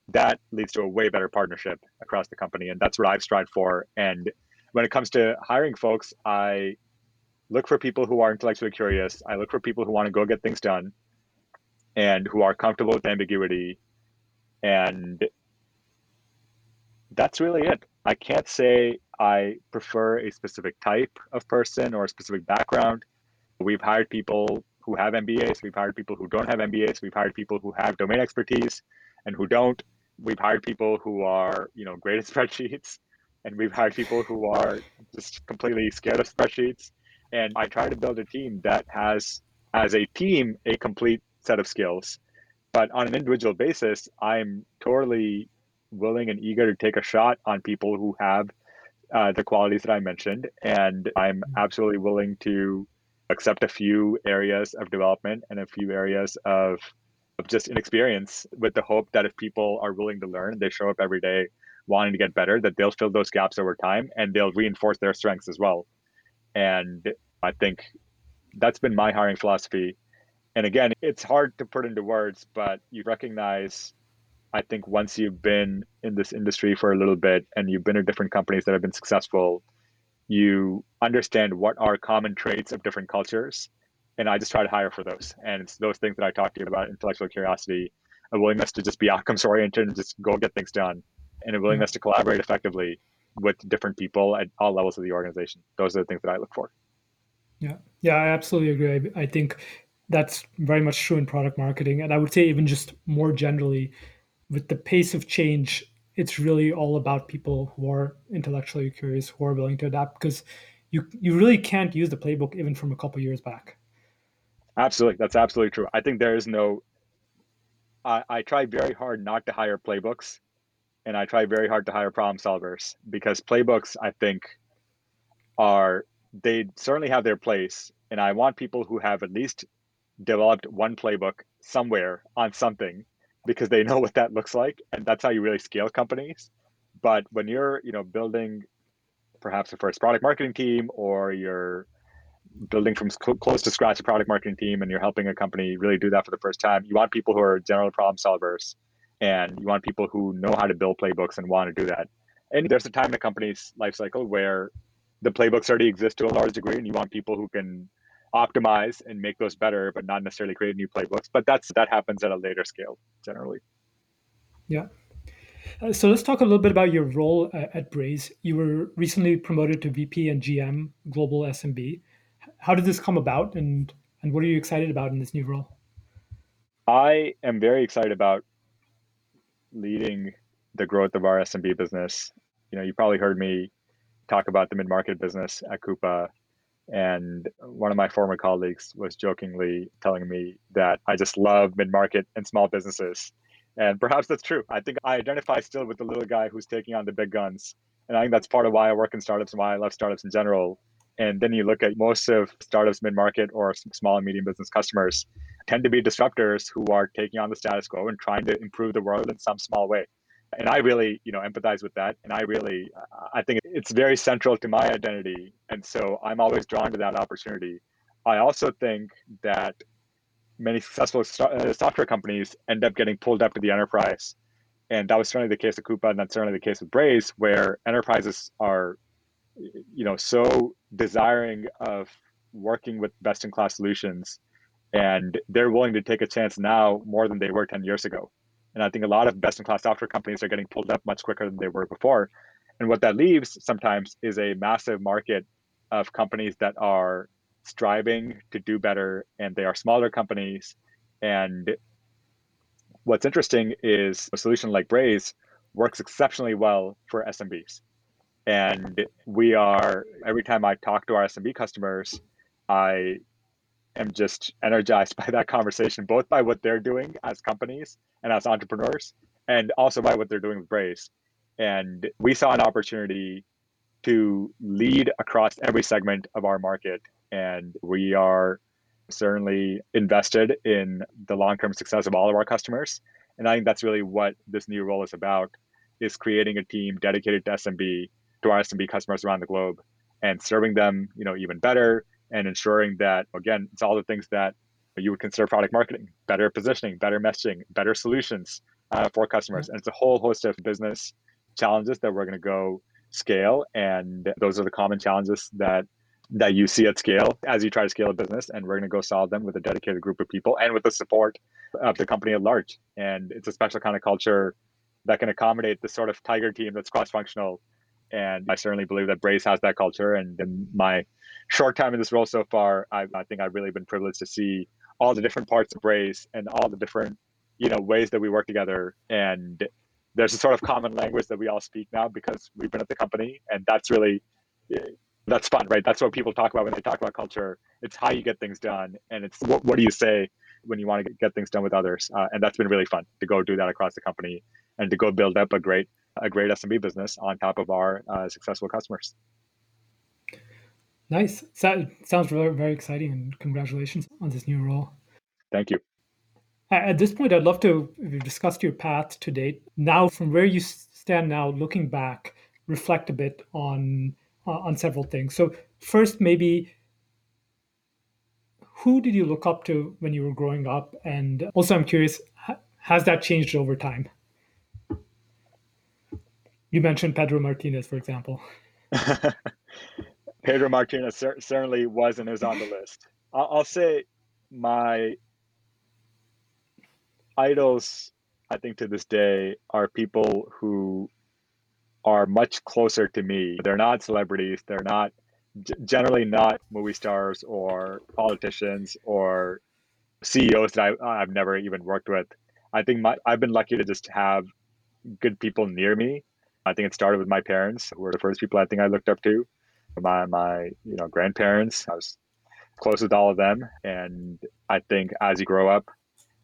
that leads to a way better partnership across the company. And that's what I've strived for. And when it comes to hiring folks, I look for people who are intellectually curious. I look for people who want to go get things done and who are comfortable with ambiguity. And that's really it. I can't say I prefer a specific type of person or a specific background. We've hired people who have MBAs, we've hired people who don't have MBAs, we've hired people who have domain expertise and who don't. We've hired people who are, you know, great at spreadsheets and we've hired people who are just completely scared of spreadsheets. And I try to build a team that has, as a team, a complete set of skills. But on an individual basis, I'm totally willing and eager to take a shot on people who have uh, the qualities that I mentioned. And I'm absolutely willing to accept a few areas of development and a few areas of, of just inexperience with the hope that if people are willing to learn, they show up every day wanting to get better, that they'll fill those gaps over time and they'll reinforce their strengths as well. And I think that's been my hiring philosophy. And again, it's hard to put into words, but you recognize, I think, once you've been in this industry for a little bit and you've been at different companies that have been successful, you understand what are common traits of different cultures. And I just try to hire for those. And it's those things that I talked to you about intellectual curiosity, a willingness to just be outcomes oriented and just go get things done and a willingness mm-hmm. to collaborate effectively with different people at all levels of the organization. Those are the things that I look for.
Yeah, yeah, I absolutely agree. I think that's very much true in product marketing, and I would say even just more generally, with the pace of change it's really all about people who are intellectually curious, who are willing to adapt, because you you really can't use the playbook even from a couple years back.
Absolutely, that's absolutely true. I think there is no. I, I try very hard not to hire playbooks, and I try very hard to hire problem solvers because playbooks, I think, are they certainly have their place, and I want people who have at least developed one playbook somewhere on something because they (laughs) know what that looks like and that's how you really scale companies. But when you're you know building perhaps a first product marketing team or you're building from close to scratch a product marketing team and you're helping a company really do that for the first time you want people who are general problem solvers and you want people who know how to build playbooks and want to do that. And there's a time in a company's life cycle where the playbooks already exist to a large degree and you want people who can optimize and make those better, but not necessarily create new playbooks. But that's that happens at a later scale generally.
Yeah. Uh, so let's talk a little bit about your role uh, at Braze. You were recently promoted to VP and GM Global SMB. How did this come about, and and what are you excited about in this new role?
I am very excited about leading the growth of our SMB business. You know, you probably heard me talk about the mid market business at Coupa and one of my former colleagues was jokingly telling me that I just love mid market and small businesses. And perhaps that's true. I think I identify still with the little guy who's taking on the big guns. And I think that's part of why I work in startups and why I love startups in general. And then you look at most of startups mid market or small and medium business customers tend to be disruptors who are taking on the status quo and trying to improve the world in some small way and i really you know empathize with that and i really i think it's very central to my identity and so i'm always drawn to that opportunity i also think that many successful uh, software companies end up getting pulled up to the enterprise and that was certainly the case of Coupa, and that's certainly the case with Braze, where enterprises are, you know, so desiring of working with best-in-class solutions, and they're willing to take a chance now more than they were 10 years ago. And I think a lot of best in class software companies are getting pulled up much quicker than they were before. And what that leaves sometimes is a massive market of companies that are striving to do better and they are smaller companies. And what's interesting is a solution like Braze works exceptionally well for SMBs. And we are, every time I talk to our SMB customers, I am just energized (laughs) by that conversation, both by what they're doing as companies and as entrepreneurs, and also by what they're doing with Braze. And we saw an opportunity to lead across every segment of our market. And we are certainly invested in the long-term success of all of our customers. And I think that's really what this new role is about, is creating a team dedicated to SMB, to our SMB customers around the globe and serving them, you know, even better and ensuring that again it's all the things that you would consider product marketing better positioning better messaging better solutions uh, for customers. And it's a whole host of business challenges that we're going to go scale and those are the common challenges that that you see at scale as you try to scale a business and we're going to go solve them with a dedicated group of people and with the support of the company at large. And it's a special kind of culture that can accommodate the sort of tiger team that's cross-functional. And i certainly believe that Braze has that culture and in my short time in this role so far, I, I think I've really been privileged to see all the different parts of Braze and all the different, you know, ways that we work together. And there's a sort of common language that we all speak now because we've been at the company, and that's really that's fun, right? That's what people talk about when they talk about culture. It's how you get things done, and it's what, what do you say when you want to get things done with others. Uh, and that's been really fun to go do that across the company and to go build up a great a great SMB business on top of our uh, successful customers.
Nice. So, sounds very, very exciting, and congratulations on this new role.
Thank you.
At this point, I'd love to if discussed your path to date. Now, from where you stand now, looking back, reflect a bit on uh, on several things. So, first, maybe who did you look up to when you were growing up, and also, I'm curious, has that changed over time? You mentioned Pedro Martinez, for example. (laughs)
Pedro Martinez cer- certainly was and is on the (laughs) list. I'll, I'll say my idols, I think to this day, are people who are much closer to me. They're not celebrities. They're not generally not movie stars or politicians or CEOs that I, I've never even worked with. I think my, I've been lucky to just have good people near me. I think it started with my parents, who were the first people I think I looked up to. My my you know grandparents, I was close with all of them, and I think as you grow up,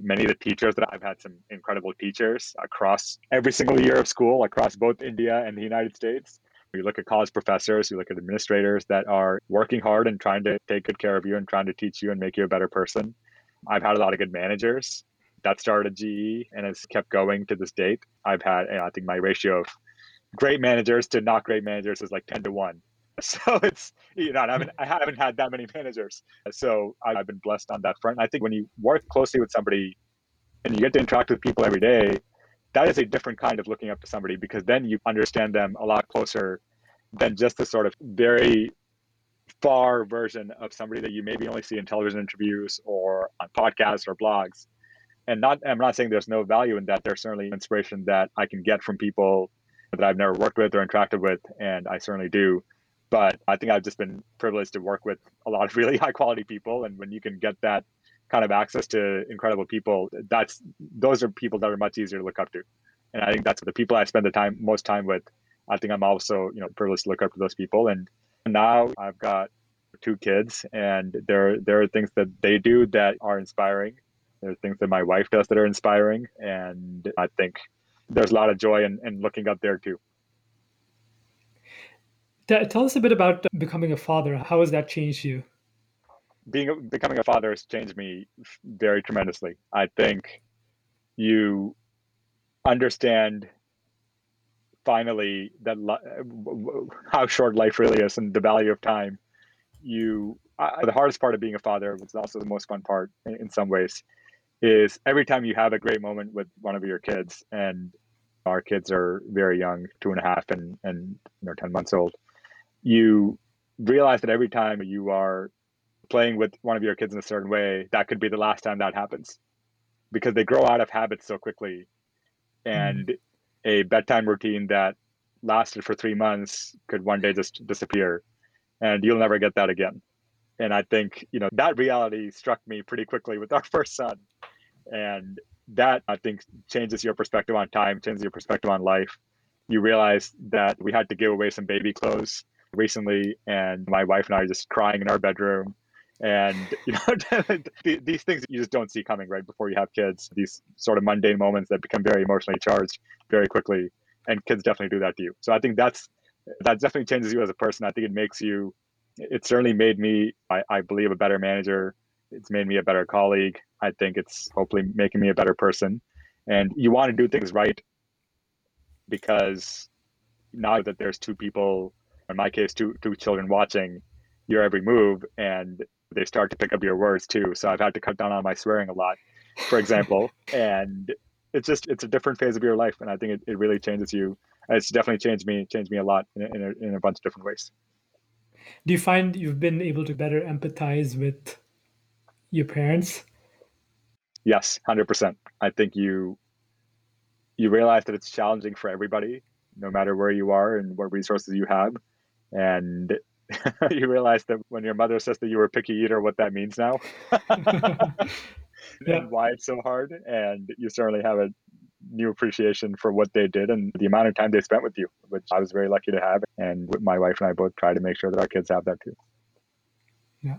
many of the teachers that I've had some incredible teachers across every single year of school, across both India and the United States. You look at college professors, you look at administrators that are working hard and trying to take good care of you and trying to teach you and make you a better person. I've had a lot of good managers that started GE and has kept going to this date. I've had, I think my ratio of great managers to not great managers is like 10 to 1. (laughs) So it's, you know, I haven't, I haven't had that many managers. So I've been blessed on that front. I think when you work closely with somebody and you get to interact with people every day, that is a different kind of looking up to somebody because then you understand them a lot closer than just the sort of very far version of somebody that you maybe only see in television interviews or on podcasts or blogs. And not I'm not saying there's no value in that. There's certainly inspiration that I can get from people that I've never worked with or interacted with, and I certainly do. But I think I've just been privileged to work with a lot of (laughs) really high quality people. And when you can get that kind of access to incredible people, that's those are people that are much easier to look up to. And I think that's the people I spend the time most time with. I think I'm also, you know, privileged to look up to those people. And now I've got two kids and there there are things that they do that are inspiring. There are things that my wife does that are inspiring. And I think there's a lot of joy in, in looking up there too.
Tell us a bit about becoming a father. How has that changed you?
Being becoming a father has changed me very tremendously. I think you understand finally that how short life really is and the value of time you uh, the hardest part of being a father which is also the most fun part in, in, some ways is every time you have a great moment with one of your kids and our kids are very young two and a half and and know 10 months old you realize that every time you are playing with one of your kids in a certain way that could be the last time that happens because they grow out of habits so quickly. And mm a bedtime routine that lasted for three months could one day just disappear and you'll never get that again. And i think you know that reality struck me pretty quickly with (laughs) our first son. And that i think changes your perspective on time changes your perspective on life. You realize that we had to give away some baby clothes recently and my wife and i are just crying in our bedroom. And you know (laughs) these things that you just don't see coming right before you have kids these sort of mundane moments that become very emotionally charged very quickly and kids definitely do that to you. So i think that's that definitely changes you as a person. I think it makes you it certainly made me I, I believe a better manager. It's made me a better colleague. I think it's hopefully making me a better person. And you want to do things right because now that there's two people in my case two two children watching your every move and they start to pick up your words too. So I've had to cut down on my swearing a lot, for example. (laughs) and it's just it's a different phase of your life, and I think it, it really changes you. It's definitely changed me, changed me a lot in, in, a, in a bunch of different ways.
Do you find you've been able to better empathize with your parents?
Yes, hundred percent. I think you you realize that it's challenging for everybody, no matter where you are and what resources you have, and (laughs) you realize that when your mother says that you were a picky eater, what that means now, (laughs) yeah. and why it's so hard. And you certainly have a new appreciation for what they did and the amount of time they spent with you, which I was very lucky to have. And my wife and I both try to make sure that our kids have that too.
Yeah.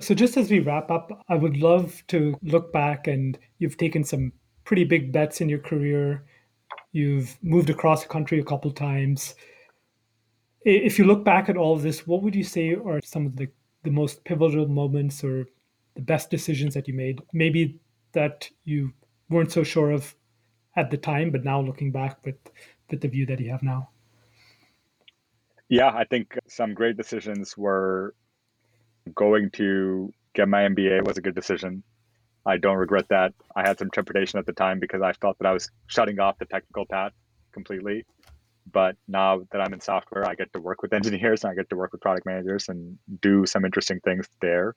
So, just as we wrap up, I would love to look back and you've taken some pretty big bets in your career. You've moved across the country a couple times if you look back at all of this, what would you say are some of the, the most pivotal moments or the best decisions that you made? Maybe that you weren't so sure of at the time, but now looking back with, with the view that you have now?
Yeah, I think some great decisions were going to get my MBA was a good decision. I don't regret that. I had some trepidation at the time because I felt that I was shutting off the technical path completely. But now that I'm in software, I get to work with engineers and I get to work with product managers and do some interesting things there.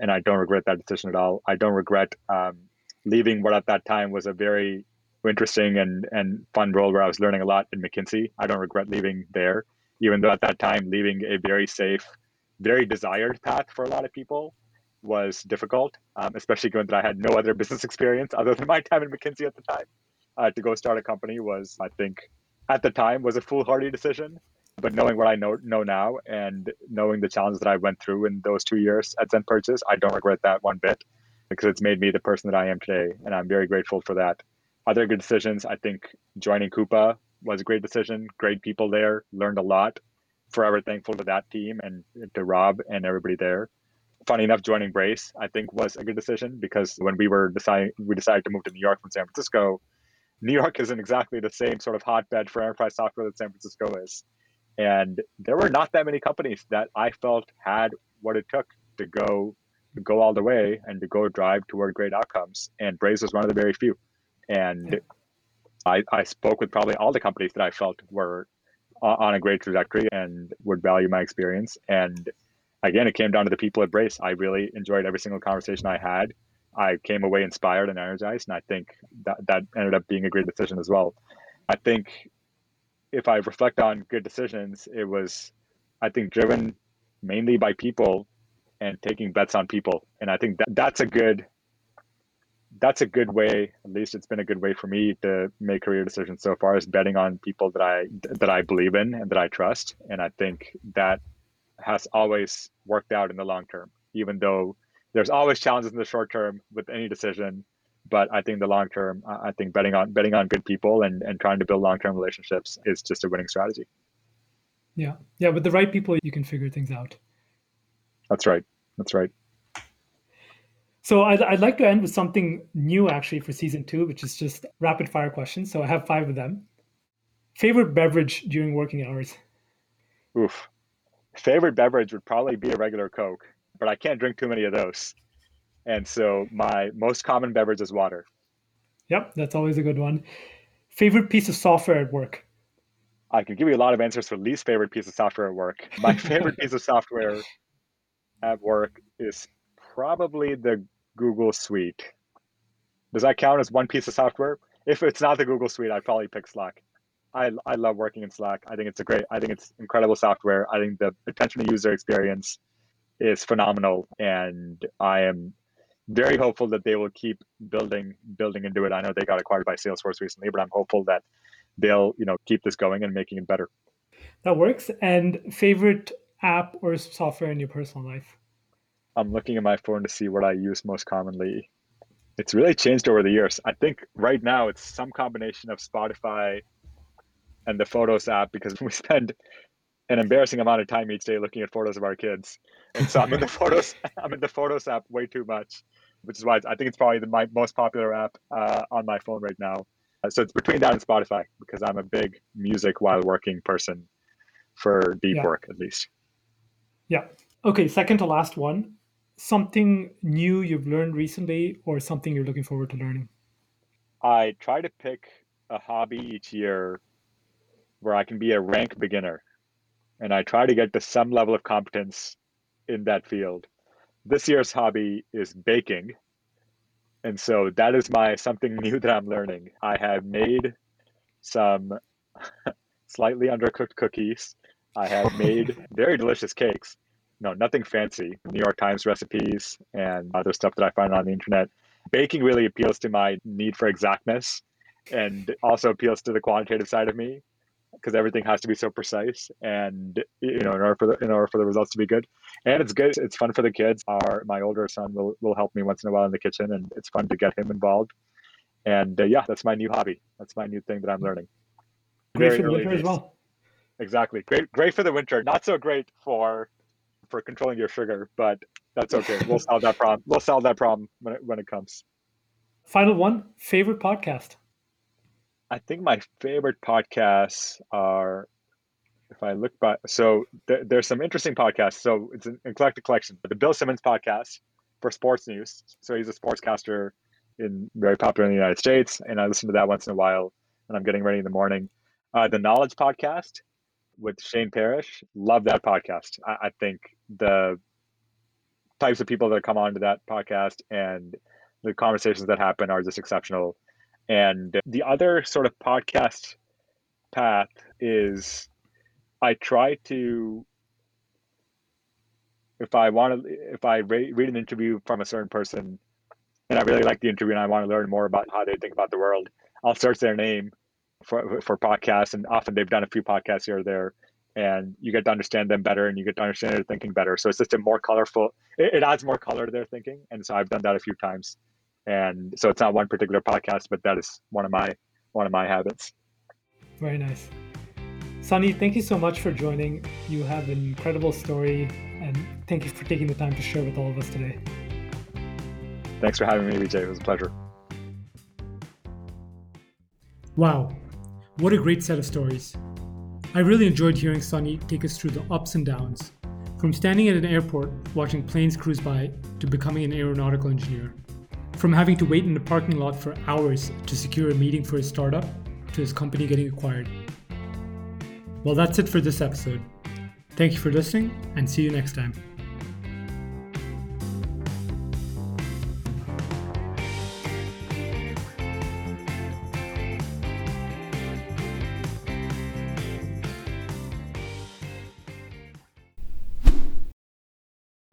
And I don't regret that decision at all. I don't regret um, leaving what at that time was a very interesting and, and fun role where I was learning a lot in McKinsey. I don't regret leaving there, even though at that time, leaving a very safe, very desired path for a lot of people was difficult, um, especially given that I had no other (laughs) business experience other than my time in McKinsey at the time. uh, to go start a company was, I think, at the time was a foolhardy decision. But knowing what I know know now and knowing the challenges that I went through in those two years at Zen Purchase, I don't regret that one bit because it's made me the person that I am today, and I'm very grateful for that. Other good decisions, I think joining Coupa was a great decision. Great people there, learned a lot. Forever thankful to that team and to Rob and everybody there. Funny enough, joining Braze, I think, was a good decision because when we were deciding, we decided to move to New York from San Francisco. New York isn't exactly the same sort of hotbed for enterprise software that San Francisco is. And there were not that many companies that I felt had what it took to go to go all the way and to go drive toward great outcomes. And Braze was one of the very few. And yeah. I, I spoke with probably all the companies that I felt were on a great trajectory and would value my experience. And again, it came down to the people at Braze. I really enjoyed every single conversation I had. I came away inspired and energized, and I think that that ended up being a great decision as well. I think if I reflect on good decisions, it was, I think, driven mainly by people and taking bets on people. And I think that that's a good that's a good way at least it's been a good way for me to make career decisions so far is betting on people that i that i believe in and that i trust and i think that has always worked out in the long term even though there's always challenges in the short term with any decision but i think the long term i think betting on betting on good people and and trying to build long term relationships is just a winning strategy.
Yeah. Yeah with the right people you can figure things out.
That's right. That's right.
So I'd, I'd like to end with something new actually for season two which is just rapid fire questions. So i have five of them. Favorite beverage during working hours?
Oof. Favorite beverage would probably be a regular coke but i can't drink too many of those and so my most common beverage is water.
Yep, that's always a good one. Favorite piece of software at work?
I can give you a lot of answers for least favorite piece of software at work. My (laughs) favorite piece of software at work is probably the Google Suite. Does that count as one piece of software? If it's not the Google Suite, I'd probably pick Slack. I, I love working in Slack. I think it's a great, I think it's incredible software. I think the attention to user experience is phenomenal. And I am very hopeful that they will keep building building into it. I know they got acquired by Salesforce recently, but I'm hopeful that they'll you know keep this going and making it better.
That works. And favorite app or software in your personal life?
I'm looking at my phone to see what I use most commonly. It's really changed over the years. I think right now it's some combination of Spotify and the Photos app because (laughs) we spend an embarrassing amount of time each day looking at photos of our kids. And so I'm in the (laughs) photos I'm in the Photos app way too much which is why I think it's probably the, my most popular app uh, on my phone right now. Uh, so it's between that and Spotify because I'm a big music while working person for deep yeah. work at least.
Yeah. Okay. Second to last one. Something new you've learned recently, or something you're looking forward to learning.
I try to pick a hobby each year where I can be a rank beginner, and I try to get to some level of competence in that field this year's hobby is baking. And so that is my something (laughs) new that I'm learning. I have made some (laughs) slightly undercooked cookies. I have (laughs) made very delicious cakes. No, nothing fancy. New York Times recipes and other stuff that I find on the internet. Baking really appeals to my need for exactness and also appeals to the quantitative side of me because everything has to be so precise and you know in order for the in order for the results to be good. And it's good it's fun for the kids. Our my older son will, will help me once in a while in the kitchen and it's fun to get him involved. And uh, yeah that's my new hobby. That's my new thing that i'm learning.
Great Very for the winter days. as well.
Exactly. Great great for the winter. Not so great for for controlling your sugar but that's okay. We'll solve that problem we'll solve that problem when it, when it comes.
Final one favorite podcast
I think my favorite podcasts are, if I look back, so th- there's some interesting podcasts. So it's an eclectic collection. But the Bill Simmons podcast for sports news. So he's a sportscaster in very popular in the United States, and I listen to that once in a while when I'm getting ready in the morning. Uh, the Knowledge podcast with Shane Parrish, love that podcast. I, I think the types of people that come onto that podcast and the conversations that happen are just exceptional. And the other sort of podcast path is I try to, if I want to, if I read an interview from a certain person and I really like the interview and I want to learn more about how they think about the world, I'll search their name for for podcasts, and often they've done a few podcasts here or there, and you get to understand them better, and you get to understand their thinking better. So it's just a more colorful. It, it adds more color to their thinking, and so I've done that a few times, and so it's not one particular podcast, but that is one of my one of my habits.
Very nice. Sunny, thank you so much for joining. You have an incredible story, and thank you for taking the time to share with all of us today.
Thanks for having me, Vijay. It was a pleasure.
Wow, what a great set of stories. I really enjoyed hearing Sunny take us through the ups and downs, from standing at an airport watching planes cruise by to becoming an aeronautical engineer, from having to wait in the parking lot for hours to secure a meeting for his startup to his company getting acquired. Well, that's it for this episode. Thank you for listening and see you next time.